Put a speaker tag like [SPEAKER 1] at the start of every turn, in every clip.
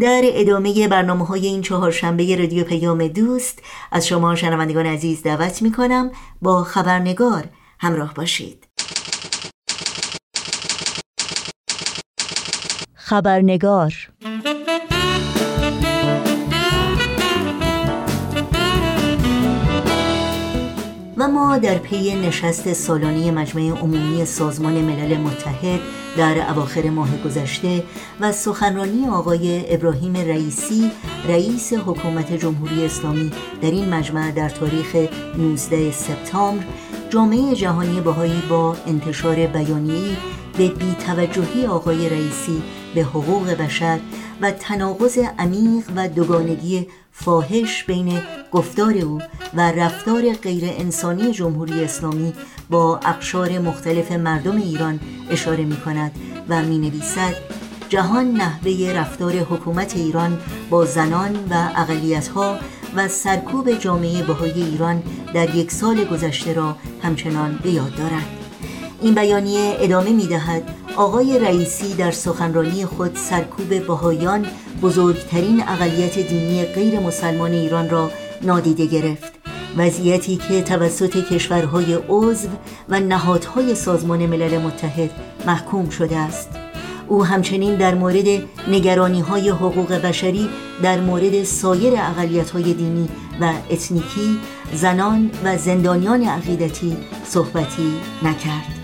[SPEAKER 1] در ادامه برنامه های این چهارشنبه رادیو پیام دوست از شما شنوندگان عزیز دعوت می کنم با خبرنگار همراه باشید. خبرنگار و ما در پی نشست سالانه مجمع عمومی سازمان ملل متحد در اواخر ماه گذشته و سخنرانی آقای ابراهیم رئیسی رئیس حکومت جمهوری اسلامی در این مجمع در تاریخ 19 سپتامبر جامعه جهانی بهایی با انتشار بیانیه‌ای به بیتوجهی آقای رئیسی به حقوق بشر و تناقض عمیق و دوگانگی فاحش بین گفتار او و رفتار غیر انسانی جمهوری اسلامی با اقشار مختلف مردم ایران اشاره می کند و می نویسد جهان نحوه رفتار حکومت ایران با زنان و اقلیتها و سرکوب جامعه بهای ایران در یک سال گذشته را همچنان به یاد دارد. این بیانیه ادامه می دهد آقای رئیسی در سخنرانی خود سرکوب بهایان بزرگترین اقلیت دینی غیر مسلمان ایران را نادیده گرفت. وضعیتی که توسط کشورهای عضو و نهادهای سازمان ملل متحد محکوم شده است. او همچنین در مورد نگرانی های حقوق بشری در مورد سایر اقلیت های دینی و اتنیکی زنان و زندانیان عقیدتی صحبتی نکرد.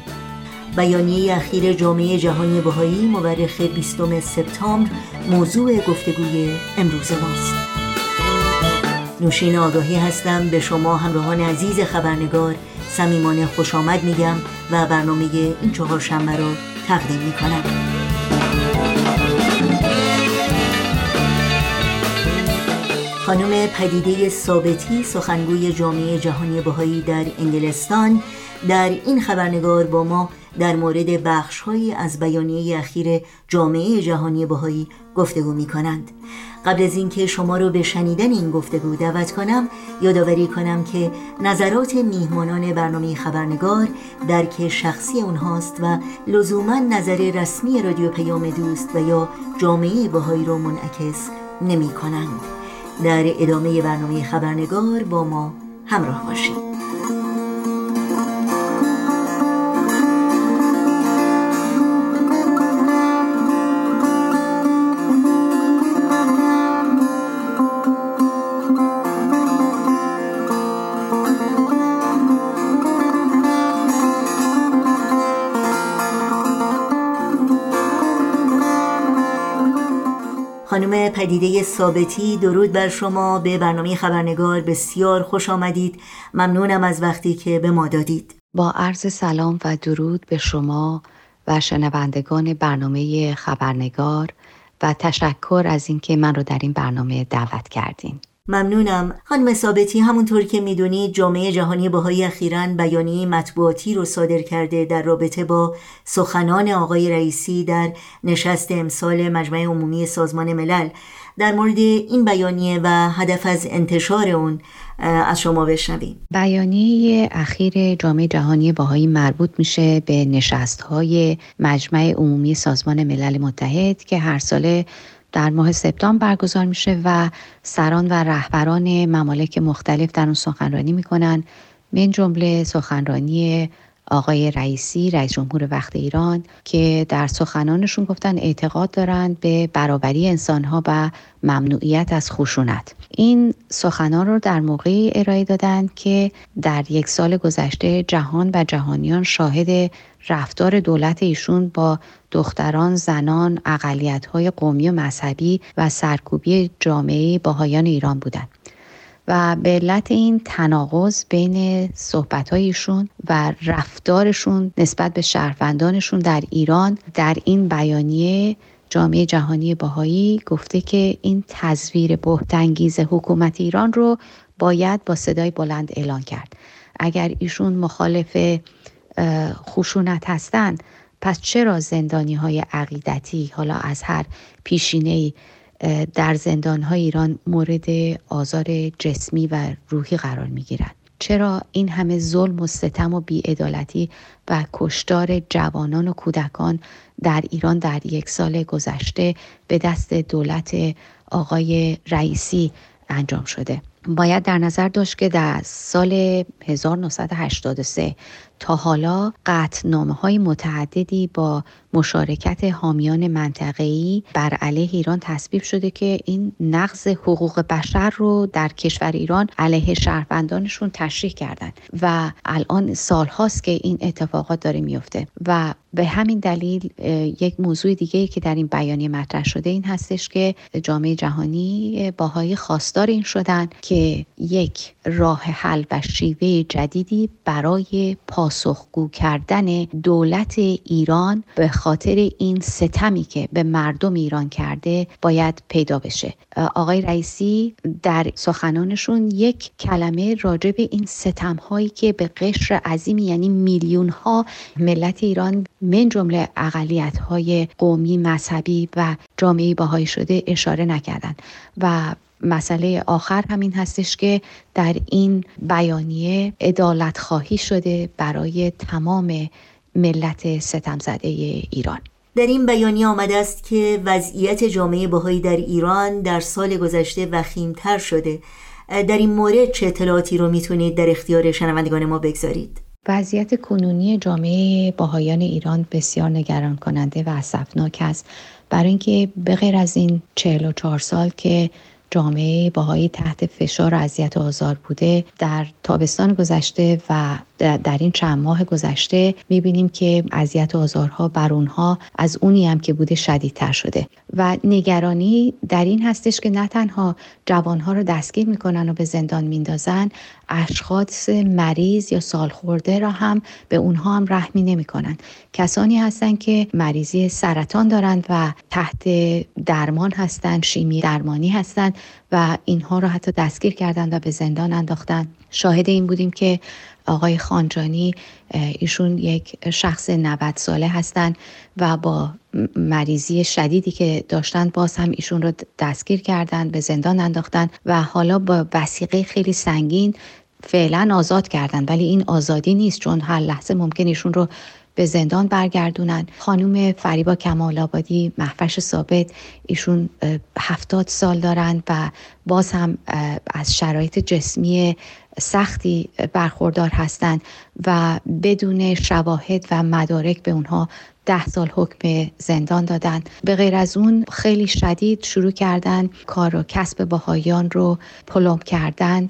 [SPEAKER 1] بیانیه اخیر جامعه جهانی بهایی مورخ 20 سپتامبر موضوع گفتگوی امروز ماست. نوشین آگاهی هستم به شما همراهان عزیز خبرنگار صمیمانه خوش آمد میگم و برنامه این چهار شنبه را تقدیم می‌کنم. خانم پدیده ثابتی سخنگوی جامعه جهانی بهایی در انگلستان در این خبرنگار با ما در مورد بخشهایی از بیانیه اخیر جامعه جهانی بهایی گفتگو می کنند قبل از اینکه شما رو به شنیدن این گفتگو دعوت کنم یادآوری کنم که نظرات میهمانان برنامه خبرنگار درک شخصی اونهاست و لزوما نظر رسمی رادیو پیام دوست و یا جامعه بهایی رو منعکس نمی کنند در ادامه برنامه خبرنگار با ما همراه باشید. پدیده ثابتی درود بر شما. به برنامه خبرنگار بسیار خوش آمدید. ممنونم از وقتی که به ما دادید.
[SPEAKER 2] با عرض سلام و درود به شما و شنوندگان برنامه خبرنگار و تشکر از اینکه من رو در این برنامه دعوت کردین.
[SPEAKER 1] ممنونم. خانم ثابتی همونطور که می‌دونید جامعه جهانی بهایی اخیرا بیانیه مطبوعاتی رو صادر کرده در رابطه با سخنان آقای رئیسی در نشست امسال مجمع عمومی سازمان ملل. در مورد این بیانیه و هدف از انتشار اون از شما بشنویم.
[SPEAKER 2] بیانیه اخیر جامعه جهانی باهایی مربوط میشه به نشست های مجمع عمومی سازمان ملل متحد که هر ساله در ماه سپتامبر برگزار میشه و سران و رهبران ممالک مختلف در اون سخنرانی می‌کنن. من جمله سخنرانی آقای رئیسی رئیس جمهور وقت ایران که در سخنانشون گفتن اعتقاد دارند به برابری انسانها و ممنوعیت از خشونت این سخنان رو در موقعی ارائه دادند که در یک سال گذشته جهان و جهانیان شاهد رفتار دولت ایشون با دختران، زنان، های قومی و مذهبی و سرکوبی جامعه باهایان ایران بودند. و به علت این تناقض بین صحبتهایشون و رفتارشون نسبت به شهروندانشون در ایران در این بیانیه جامعه جهانی باهایی گفته که این تزویر بهتنگیز حکومت ایران رو باید با صدای بلند اعلان کرد. اگر ایشون مخالف خشونت هستند پس چرا زندانی های عقیدتی حالا از هر پیشینه در زندان های ایران مورد آزار جسمی و روحی قرار می گیرند چرا؟ این همه ظلم و ستم و بیعدالتی و کشتار جوانان و کودکان در ایران در یک سال گذشته به دست دولت آقای رئیسی انجام شده. باید در نظر داشت که در سال 1983 تا حالا قطنامه های متعددی با مشارکت حامیان منطقه‌ای بر علیه ایران تصویب شده که این نقض حقوق بشر رو در کشور ایران علیه شهروندانشون تشریح کردن و الان سالهاست که این اتفاقات داره میفته و به همین دلیل یک موضوع دیگه که در این بیانیه مطرح شده این هستش که جامعه جهانی باهای خواستار این شدن که یک راه حل و شیوه جدیدی برای پاسخگو کردن دولت ایران به خاطر این ستمی که به مردم ایران کرده باید پیدا بشه. آقای رئیسی در سخنانشون یک کلمه راجع به این ستم هایی که به قشر عظیمی یعنی میلیون ها ملت ایران من جمله اقلیت های قومی مذهبی و جامعه باهایی شده اشاره نکردن. و مسئله آخر همین هستش که در این بیانیه ادالت خواهی شده برای تمام ملت ستم زده ایران.
[SPEAKER 1] در این بیانیه آمده است که وضعیت جامعه بهایی در ایران در سال گذشته وخیمتر شده. در این مورد چه اطلاعاتی رو می‌تونید در اختیار شنوندگان ما بگذارید؟
[SPEAKER 2] وضعیت کنونی جامعه باهایان ایران بسیار نگران کننده و اسفناک است. برای اینکه به غیر از این 44 سال که جامعه باهایی تحت فشار و اذیت و آزار بوده در تابستان گذشته و در این چند ماه گذشته می‌بینیم که اذیت و آزارها بر اونها از اونی هم که بوده شدیدتر شده و نگرانی در این هستش که نه تنها جوانها رو دستگیر می‌کنن و به زندان میندازن اشخاص مریض یا سالخورده را هم به اونها هم رحمی نمی‌کنن. کسانی هستند که مریضی سرطان دارند و تحت درمان هستند شیمی درمانی هستند و اینها رو حتی دستگیر کردند و به زندان انداختن شاهد این بودیم که آقای خانجانی ایشون یک شخص 90 ساله هستند و با مریضی شدیدی که داشتن باز هم ایشون رو دستگیر کردند به زندان انداختن و حالا با وسیقه خیلی سنگین فعلا آزاد کردن ولی این آزادی نیست چون هر لحظه ممکن ایشون رو به زندان برگردونن. خانوم فریبا کمال آبادی محفش ثابت ایشون هفتاد سال دارند و باز هم از شرایط جسمی سختی برخوردار هستند و بدون شواهد و مدارک به اونها ده سال حکم زندان دادن. به غیر از اون خیلی شدید شروع کردن کار و کسب باهایان رو پلم کردن.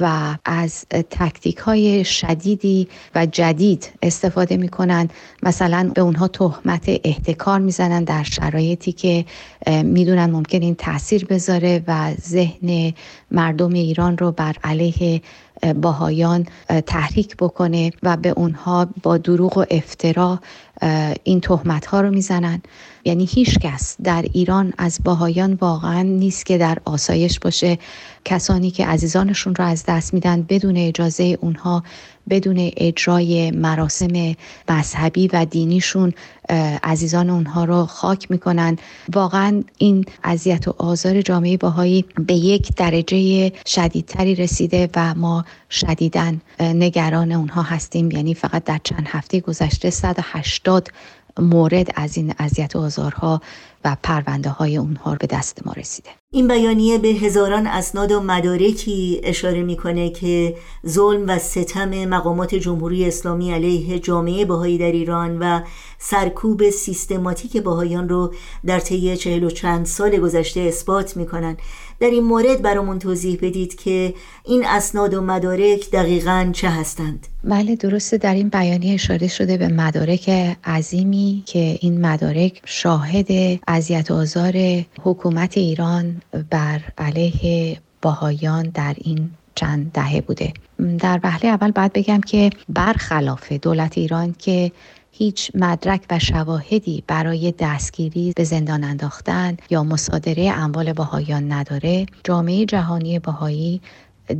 [SPEAKER 2] و از تکتیک های شدیدی و جدید استفاده می کنند مثلا به اونها تهمت احتکار می‌زنن در شرایطی که می‌دونن ممکن این تاثیر بذاره و ذهن مردم ایران رو بر علیه باهایان تحریک بکنه و به اونها با دروغ و افترا این تهمت ها رو می‌زنن. یعنی هیچ کس در ایران از باهایان واقعا نیست که در آسایش باشه. کسانی که عزیزانشون رو از دست میدن بدون اجازه اونها بدون اجرای مراسم مذهبی و دینیشون عزیزان اونها رو خاک می‌کنن. واقعا این اذیت و آزار جامعه باهایی به یک درجه شدیدتری رسیده و ما شدیدن نگران اونها هستیم. یعنی فقط در چند هفته گذشته 180 مورد از این اذیت و آزارها و پرونده های اونها به دست ما رسیده.
[SPEAKER 1] این بیانیه به هزاران اسناد و مدارکی اشاره می‌کنه که ظلم و ستم مقامات جمهوری اسلامی علیه جامعه بهایی در ایران و سرکوب سیستماتیک بهایان رو در طی چهل و چند سال گذشته اثبات می‌کنن در این مورد برامون توضیح بدید که این اسناد و مدارک دقیقا چه هستند.
[SPEAKER 2] بله درسته. در این بیانیه اشاره شده به مدارک عظیمی که این مدارک شاهد اذیت آزار حکومت ایران بر علیه باهایان در این چند دهه بوده. در وهله اول باید بگم که برخلاف دولت ایران که هیچ مدرک و شواهدی برای دستگیری به زندان انداختن یا مصادره اموال باهایان نداره. جامعه جهانی باهایی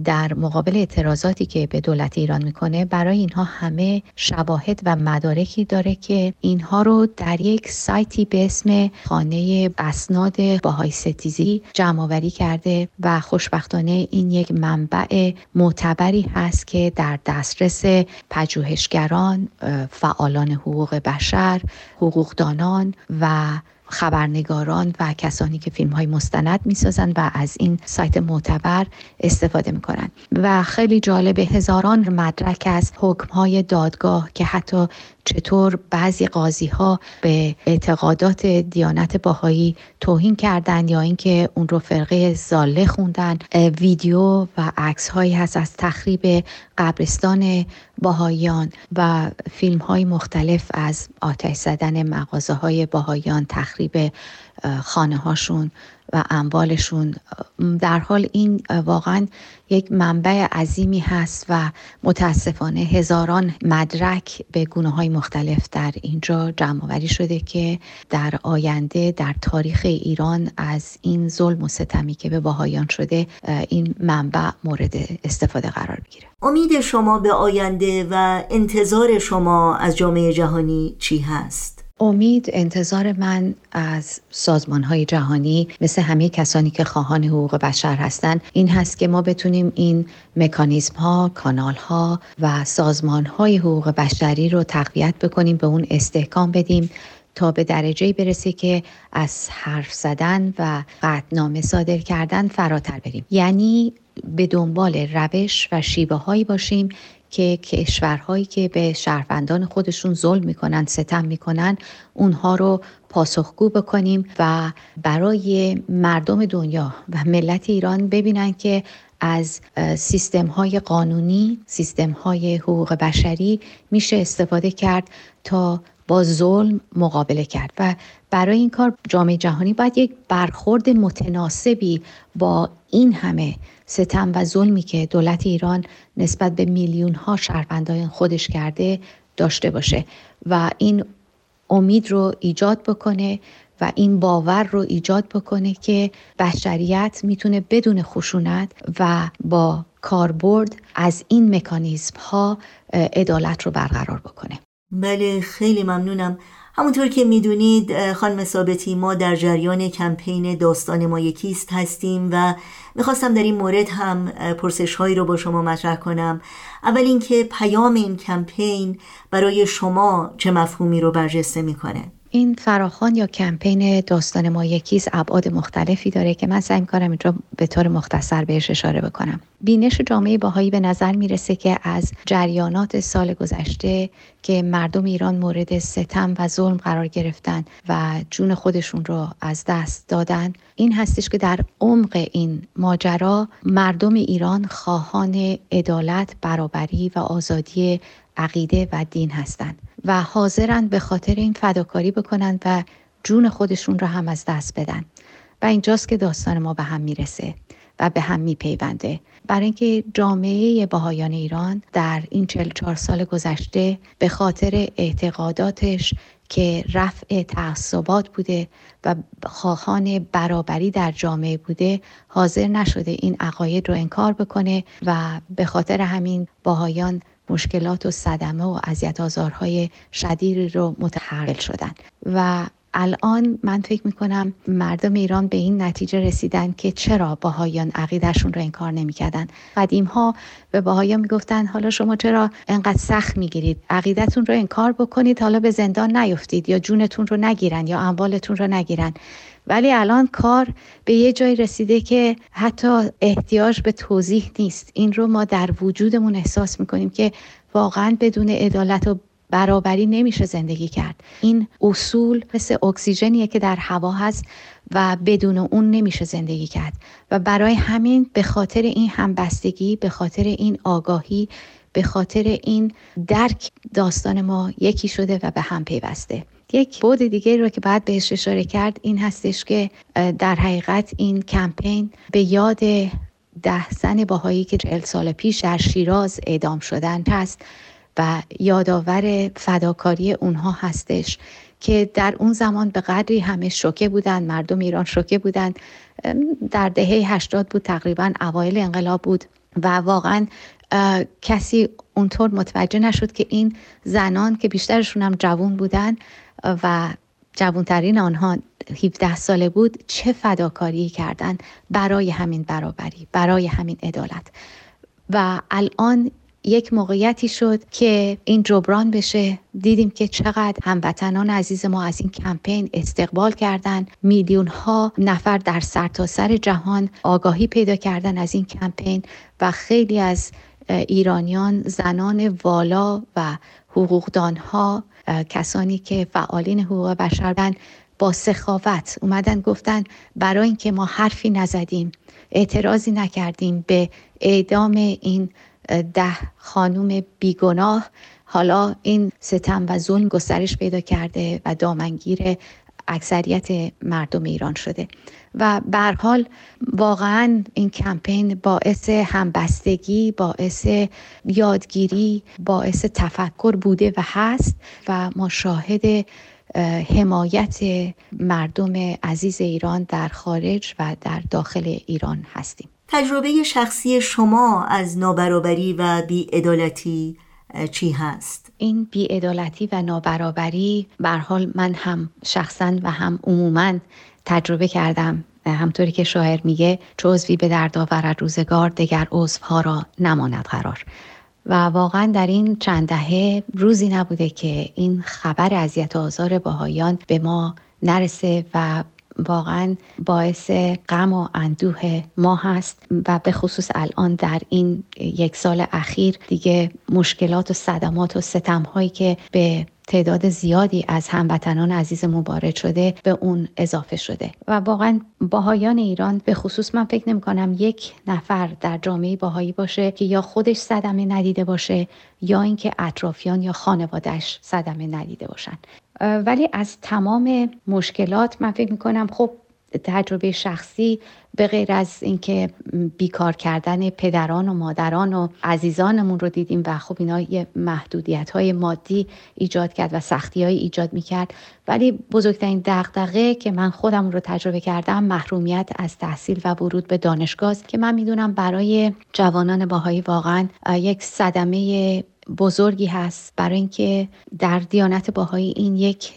[SPEAKER 2] در مقابل اعتراضاتی که به دولت ایران می‌کنه برای اینها همه شواهد و مدارکی داره که اینها رو در یک سایتی به اسم خانه اسناد باهای ستیزی جمع آوری کرده و خوشبختانه این یک منبع معتبری هست که در دسترس پژوهشگران فعالان حقوق بشر حقوقدانان و خبرنگاران و کسانی که فیلم های مستند می‌سازند و از این سایت معتبر استفاده می‌کنند. و خیلی جالب هزاران مدرک از حکم های دادگاه که حتی چطور بعضی قاضی ها به اعتقادات دیانت باهایی توهین کردند یا اینکه اون رو فرقه زاله خوندن. ویدیو و عکس هایی هست از تخریب قبرستان باهایان و فیلم های مختلف از آتش زدن مغازه های باهایان تخریب خانه هاشون و اموالشون در حال این واقعا یک منبع عظیمی هست و متاسفانه هزاران مدرک به گونه های مختلف در اینجا جمع آوری شده که در آینده در تاریخ ایران از این ظلم و ستمی که به باهایان شده این منبع مورد استفاده قرار بگیره
[SPEAKER 1] امید شما به آینده و انتظار شما از جامعه جهانی چی هست؟
[SPEAKER 2] امید انتظار من از سازمان های جهانی مثل همه کسانی که خواهان حقوق بشر هستند این هست که ما بتونیم این مکانیزم ها، کانال ها و سازمان های حقوق بشری رو تقویت بکنیم به اون استحکام بدیم تا به درجه برسه که از حرف زدن و قطنامه صادر کردن فراتر بریم. یعنی به دنبال روش و شیوه هایی باشیم که کشورهایی که به شهروندان خودشون ظلم می‌کنن ستم می‌کنن اونها رو پاسخگو بکنیم و برای مردم دنیا و ملت ایران ببینن که از سیستم های قانونی سیستم های حقوق بشری میشه استفاده کرد تا با ظلم مقابله کرد. و برای این کار جامعه جهانی باید یک برخورد متناسبی با این همه ستم و ظلمی که دولت ایران نسبت به میلیون ها شهروندان خودش کرده داشته باشه و این امید رو ایجاد بکنه و این باور رو ایجاد بکنه که بشریت می‌تونه بدون خشونت و با کاربرد از این مکانیزم ها عدالت رو برقرار بکنه.
[SPEAKER 1] بله خیلی ممنونم. همونطور که می‌دونید خانم ثابتی ما در جریان کمپین داستان ما یکیست هستیم و می‌خواستم در این مورد هم پرسش هایی رو با شما مطرح کنم. اول اینکه پیام این کمپین برای شما چه مفهومی رو برجسته می‌کنه؟
[SPEAKER 2] این فراخان یا کمپین داستان ما یکیز ابعاد مختلفی داره که من سعی می‌کنم اینجا به طور مختصر بهش اشاره بکنم. بینش جامعه باهایی به نظر می‌رسه که از جریانات سال گذشته که مردم ایران مورد ستم و ظلم قرار گرفتن و جون خودشون رو از دست دادن این هستش که در عمق این ماجرا مردم ایران خواهان عدالت برابری و آزادی عقیده و دین هستند. و حاضرند به خاطر این فداکاری بکنند و جون خودشون رو هم از دست بدن. و اینجاست که داستان ما به هم می‌رسه و به هم میپیونده. برای اینکه جامعه باهایان ایران در این 44 سال گذشته به خاطر اعتقاداتش که رفع تعصبات بوده و خواهان برابری در جامعه بوده حاضر نشده این عقاید رو انکار بکنه و به خاطر همین باهایان مشکلات و صدمه و اذیت آزارهای شدیدی رو متحول شدن. و الان من فکر می‌کنم مردم ایران به این نتیجه رسیدن که چرا باهایان عقیدهشون رو انکار نمی‌کردن. قدیم ها به باهایان می‌گفتن حالا شما چرا انقدر سخت می‌گیرید؟ عقیدتون رو انکار بکنید حالا به زندان نیفتید یا جونتون رو نگیرن یا اموالتون رو نگیرن. ولی الان کار به یه جای رسیده که حتی احتیاج به توضیح نیست. این رو ما در وجودمون احساس می‌کنیم که واقعا بدون عدالت و برابری نمیشه زندگی کرد. این اصول مثل اکسیژنیه که در هوا هست و بدون اون نمیشه زندگی کرد. و برای همین به خاطر این همبستگی به خاطر این آگاهی به خاطر این درک داستان ما یکی شده و به هم پیوسته. یک بود دیگه رو که باید بهش اشاره کرد این هستش که در حقیقت این کمپین به یاد ده زن باهایی که چهل سال پیش در شیراز اعدام شدن هست و یادآور فداکاری اونها هستش که در اون زمان به قدری همه شوکه بودن مردم ایران شوکه بودن. در دهه 80 بود تقریبا اوایل انقلاب بود و واقعا کسی اونطور متوجه نشد که این زنان که بیشترشون هم جوون بودن و جوانترین آنها 17 ساله بود چه فداکاری کردن برای همین برابری برای همین عدالت. و الان یک موقعیتی شد که این جبران بشه. دیدیم که چقدر هموطنان عزیز ما از این کمپین استقبال کردن میلیون ها نفر در سرتاسر سر جهان آگاهی پیدا کردن از این کمپین و خیلی از ایرانیان زنان والا و حقوقدان ها کسانی که فعالین حقوق بشر با سخاوت اومدن گفتن برای اینکه ما حرفی نزدیم اعتراضی نکردیم به اعدام این ده خانوم بیگناه. حالا این ستم و ظلم گسترش پیدا کرده و دامنگیر اکثریت مردم ایران شده. و بر حال واقعا این کمپین باعث همبستگی باعث یادگیری باعث تفکر بوده و هست و ما شاهد حمایت مردم عزیز ایران در خارج و در داخل ایران هستیم.
[SPEAKER 1] تجربه شخصی شما از نابرابری و بیعدالتی چی هست؟
[SPEAKER 2] این بیعدالتی و نابرابری بر حال من هم شخصا و هم عموما تجربه کردم همطوری که شاعر میگه چو عضوی به درد آورد روزگار دگر عضوها را نماند قرار و واقعا در این چند دهه روزی نبوده که این خبر اذیت آزار باهایان به ما نرسه و واقعا باعث غم و اندوه ما هست و به خصوص الان در این یک سال اخیر دیگه مشکلات و صدمات و ستم هایی که به تعداد زیادی از هموطنان عزیز مبارد شده به اون اضافه شده. و واقعا باهایان ایران به خصوص من فکر نمی کنم یک نفر در جامعه باهایی باشه که یا خودش صدمه ندیده باشه یا اینکه اطرافیان یا خانوادهش صدمه ندیده باشن. ولی از تمام مشکلات من فکر می‌کنم خب تجربه شخصی به غیر از اینکه بیکار کردن پدران و مادران و عزیزانمون رو دیدیم و خب اینا یه محدودیت های مادی ایجاد کرد و سختی های ایجاد می‌کرد. ولی بزرگترین دغدغه که من خودم رو تجربه کردم محرومیت از تحصیل و ورود به دانشگاه که من می‌دونم برای جوانان باهایی واقعا یک صدمه بزرگی هست برای اینکه در دیانت باهایی این یک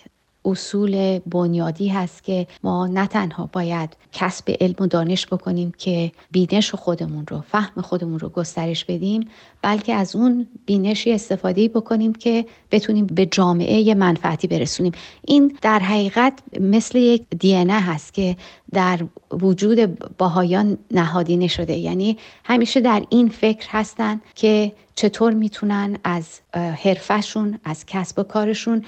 [SPEAKER 2] اصول بنیادی هست که ما نه تنها باید کسب علم و دانش بکنیم که بینش خودمون رو فهم خودمون رو گسترش بدیم بلکه از اون بینشی استفاده بکنیم که بتونیم به جامعه منفعتی برسونیم. این در حقیقت مثل یک دی هست که در وجود باهایان نهادینه شده. یعنی همیشه در این فکر هستن که چطور می‌تونن از حرفشون از کسب و کارشون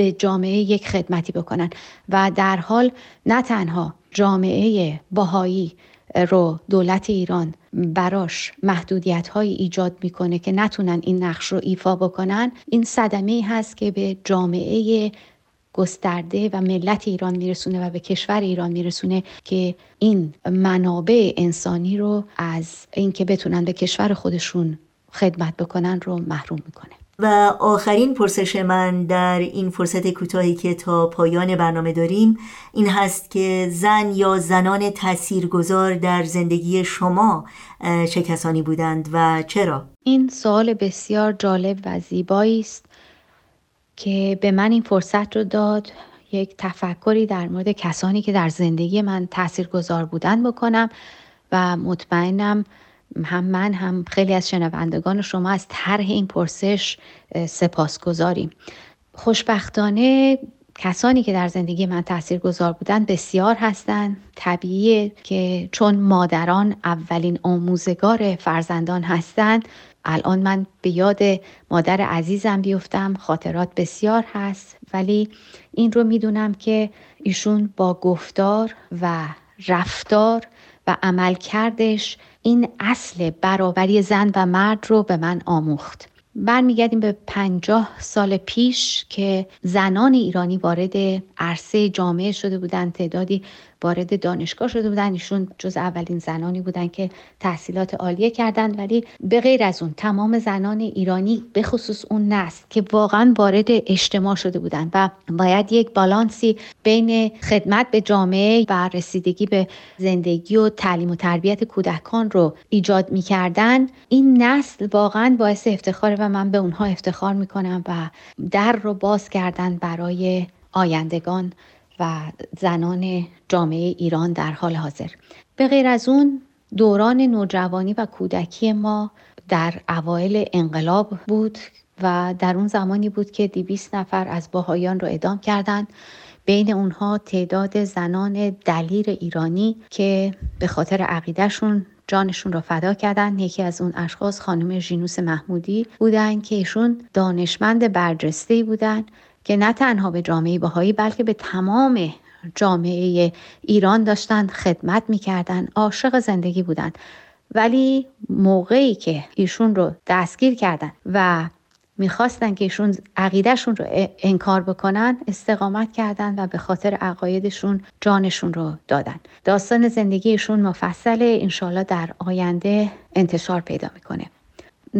[SPEAKER 2] به جامعه یک خدمتی بکنن. و در حال نه تنها جامعه باهایی رو دولت ایران براش محدودیت های ایجاد می‌کنه که نتونن این نقش رو ایفا بکنن این صدمه هست که به جامعه گسترده و ملت ایران میرسونه و به کشور ایران میرسونه که این منابع انسانی رو از اینکه بتونن به کشور خودشون خدمت بکنن رو محروم می‌کنه.
[SPEAKER 1] و آخرین پرسش من در این فرصت کوتاهی که تا پایان برنامه داریم این هست که زن یا زنان تاثیرگذار در زندگی شما چه کسانی بودند و چرا؟
[SPEAKER 2] این سوال بسیار جالب و زیبایی است که به من این فرصت رو داد یک تفکری در مورد کسانی که در زندگی من تاثیرگذار بودن بکنم و مطمئنم هم من هم خیلی از شنوندگان شما از طرح این پرسش سپاس گذاریم خوشبختانه کسانی که در زندگی من تأثیر گذار بودن بسیار هستند طبیعیه که چون مادران اولین آموزگار فرزندان هستند الان من به یاد مادر عزیزم بیفتم. خاطرات بسیار هست. ولی این رو می‌دونم که ایشون با گفتار و رفتار و عملکردش این اصل برابری زن و مرد رو به من آموخت. برمیگردیم به پنجاه سال پیش که زنان ایرانی وارد عرصه جامعه شده بودند تعدادی وارد دانشگاه شده بودن. ایشون جز اولین زنانی بودن که تحصیلات عالیه کردند ولی به غیر از اون تمام زنان ایرانی به خصوص اون نسل که واقعا وارد اجتماع شده بودن و باید یک بالانسی بین خدمت به جامعه و رسیدگی به زندگی و تعلیم و تربیت کودکان رو ایجاد می‌کردن. این نسل واقعا باعث افتخاره و من به اونها افتخار می‌کنم و در رو باز کردن برای آیندگان. و زنان جامعه ایران در حال حاضر. به غیر از اون دوران نوجوانی و کودکی ما در اوایل انقلاب بود و در اون زمانی بود که دیویس نفر از باهایان رو ادام کردند. بین اونها تعداد زنان دلیر ایرانی که به خاطر عقیدهشون جانشون را فدا کردن. یکی از اون اشخاص خانم ژینوس محمودی بودن که ایشون دانشمند برجسته بودن. که نه تنها به جامعه بهایی بلکه به تمام جامعه ایران داشتن خدمت می‌کردن عاشق زندگی بودن. ولی موقعی که ایشون رو دستگیر کردن و می‌خواستن که ایشون عقیدهشون رو انکار بکنن استقامت کردن و به خاطر عقایدشون جانشون رو دادن. داستان زندگیشون مفصله. انشالله در آینده انتشار پیدا می‌کنه.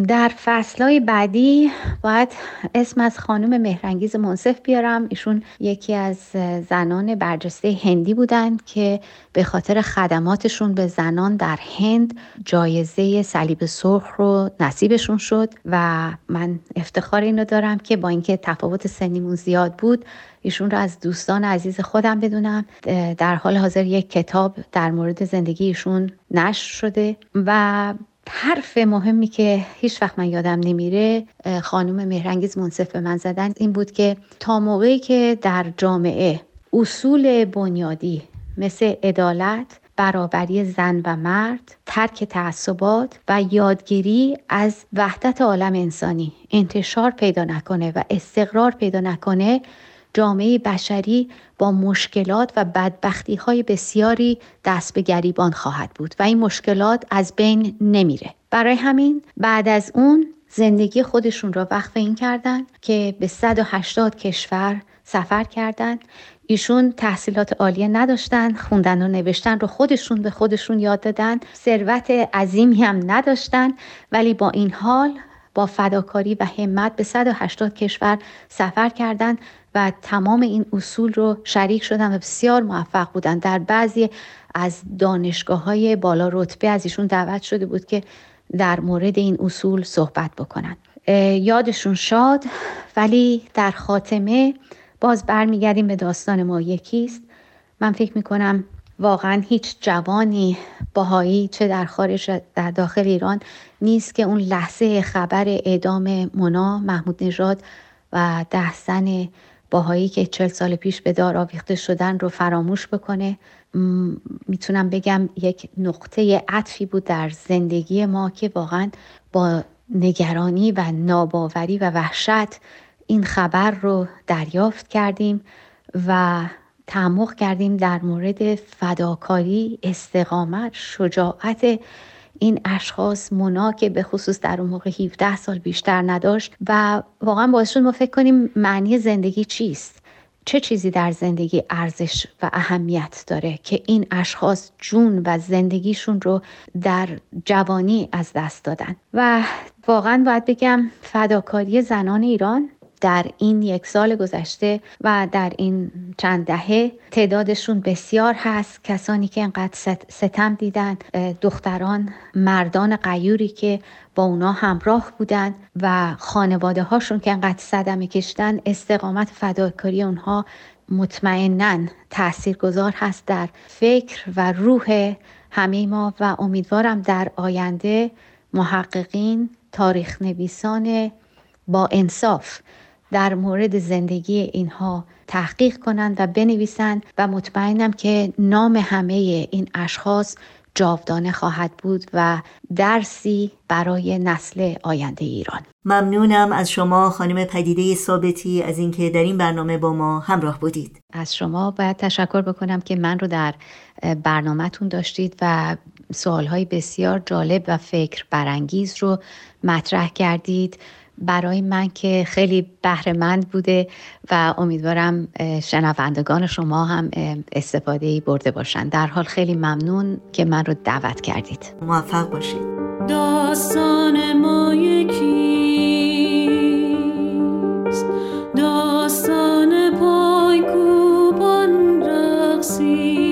[SPEAKER 2] در فصلهای بعدی باید اسم از خانم مهرنگیز منصف بیارم. ایشون یکی از زنان برجسته هندی بودند که به خاطر خدماتشون به زنان در هند جایزه صلیب سرخ رو نصیبشون شد و من افتخار اینو دارم که با اینکه تفاوت سنیمون زیاد بود ایشون رو از دوستان عزیز خودم بدونم. در حال حاضر یک کتاب در مورد زندگی ایشون نشر شده و حرف مهمی که هیچ وقت من یادم نمیره خانم مهرنگیز منصف به من زدن این بود که تا موقعی که در جامعه اصول بنیادی مثل عدالت برابری زن و مرد ترک تعصبات و یادگیری از وحدت عالم انسانی انتشار پیدا نکنه و استقرار پیدا نکنه جامعه بشری با مشکلات و بدبختی های بسیاری دست به گریبان خواهد بود و این مشکلات از بین نمیره. برای همین بعد از اون زندگی خودشون را وقف این کردن که به 180 کشور سفر کردند ایشون تحصیلات عالیه نداشتن خوندن و نوشتن رو خودشون به خودشون یاد دادن. ثروت عظیمی هم نداشتن ولی با این حال با فداکاری و همت به 180 کشور سفر کردند و تمام این اصول رو شریک شدن و بسیار موفق بودن. در بعضی از دانشگاه های بالا رتبه از ایشون دعوت شده بود که در مورد این اصول صحبت بکنن. یادشون شاد ولی در خاتمه باز برمیگردیم به داستان ما. یکیست من فکر می‌کنم واقعا هیچ جوانی باهایی چه در خارج در داخل ایران نیست که اون لحظه خبر اعدام مونا محمود نژاد و ده زن باهایی که چل سال پیش به دار آویخته شدن رو فراموش بکنه می‌تونم بگم یک نقطه عطفی بود در زندگی ما که واقعا با نگرانی و ناباوری و وحشت این خبر رو دریافت کردیم و تعمق کردیم در مورد فداکاری استقامت شجاعت این اشخاص مونا که به خصوص در اون موقع 17 سال بیشتر نداشت و واقعا باعث شد ما فکر کنیم معنی زندگی چیست؟ چه چیزی در زندگی ارزش و اهمیت داره که این اشخاص جون و زندگیشون رو در جوانی از دست دادن؟ و واقعا باید بگم فداکاری زنان ایران در این یک سال گذشته و در این چند دهه تعدادشون بسیار هست. کسانی که انقدر ستم دیدن دختران مردان قیوری که با اونا همراه بودن و خانواده هاشون که انقدر صدمه کشتن استقامت فداکاری اونها مطمئنا تاثیرگذار هست در فکر و روح همه ما و امیدوارم در آینده محققین تاریخ نویسان با انصاف در مورد زندگی اینها تحقیق کنند و بنویسند و مطمئنم که نام همه این اشخاص جاودانه خواهد بود و درسی برای نسل آینده ایران.
[SPEAKER 1] ممنونم از شما خانم پدیده ثابتی از اینکه در این برنامه با ما همراه بودید.
[SPEAKER 2] از شما باید تشکر بکنم که من رو در برنامهتون داشتید و سوالهای بسیار جالب و فکر برانگیز رو مطرح کردید. برای من که خیلی بهرهمند بوده و امیدوارم شنوندگان شما هم استفاده برده باشند در حال خیلی ممنون که من رو دعوت کردید.
[SPEAKER 1] موفق باشید.
[SPEAKER 3] داستان ما یکیست. داستان پایکوبان رقصیدن